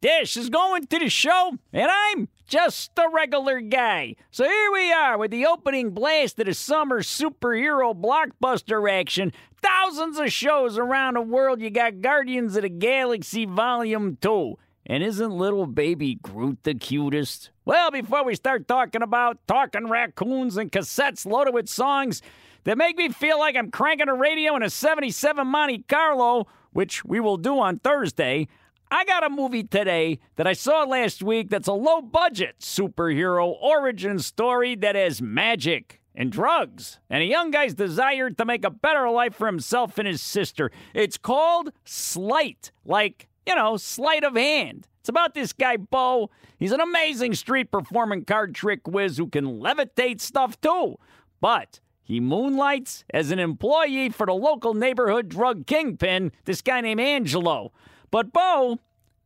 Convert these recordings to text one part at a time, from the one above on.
Dish is going to the show, and I'm just a regular guy. So here we are with the opening blast of the summer superhero blockbuster action. Thousands of shows around the world. You got Guardians of the Galaxy Volume 2. And isn't little baby Groot the cutest? Well, before we start talking about talking raccoons and cassettes loaded with songs that make me feel like I'm cranking a radio in a 77 Monte Carlo, which we will do on Thursday, I got a movie today that I saw last week that's a low budget superhero origin story that has magic and drugs and a young guy's desire to make a better life for himself and his sister. It's called Sleight, like, you know, sleight of hand. It's about this guy, Bo. He's an amazing street performing card trick whiz who can levitate stuff too. But he moonlights as an employee for the local neighborhood drug kingpin, this guy named Angelo. But Bo,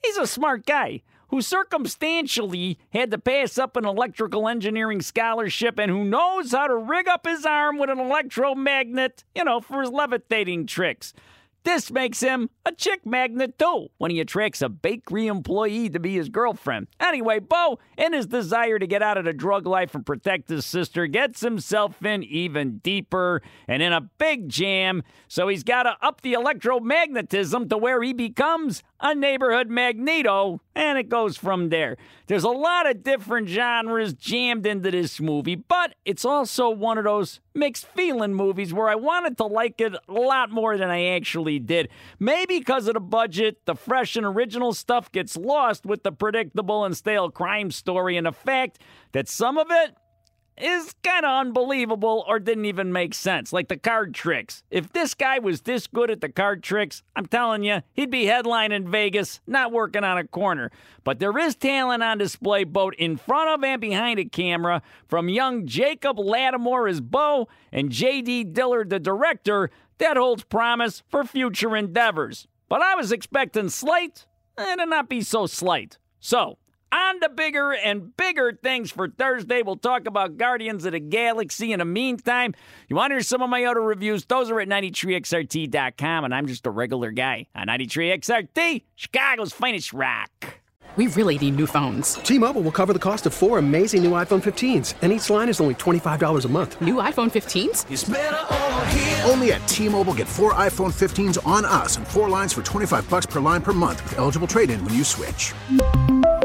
he's a smart guy who circumstantially had to pass up an electrical engineering scholarship and who knows how to rig up his arm with an electromagnet, you know, for his levitating tricks. This makes him a chick magnet too when he attracts a bakery employee to be his girlfriend. Anyway, Bo, in his desire to get out of the drug life and protect his sister, gets himself in even deeper and in a big jam. So he's got to up the electromagnetism to where he becomes a neighborhood magneto, and it goes from there. There's a lot of different genres jammed into this movie, but it's also one of those mixed feeling movies where I wanted to like it a lot more than I actually did. Maybe because of the budget, the fresh and original stuff gets lost with the predictable and stale crime story, and the fact that some of it is kind of unbelievable or didn't even make sense. Like the card tricks. If this guy was this good at the card tricks, I'm telling you, he'd be headlining Vegas, not working on a corner. But there is talent on display both in front of and behind a camera from young Jacob Latimore as Bo and J.D. Dillard, the director, that holds promise for future endeavors. But I was expecting Sleight and to not be so slight. So, on to bigger and bigger things for Thursday. We'll talk about Guardians of the Galaxy. In the meantime, you want to hear some of my other reviews? Those are at 93xrt.com, and I'm just a regular guy on 93xrt, Chicago's finest rock. We really need new phones. T-Mobile will cover the cost of four amazing new iPhone 15s, and each line is only $25 a month. New iPhone 15s? Only at T-Mobile get four iPhone 15s on us and four lines for 25 bucks per line per month with eligible trade-in when you switch.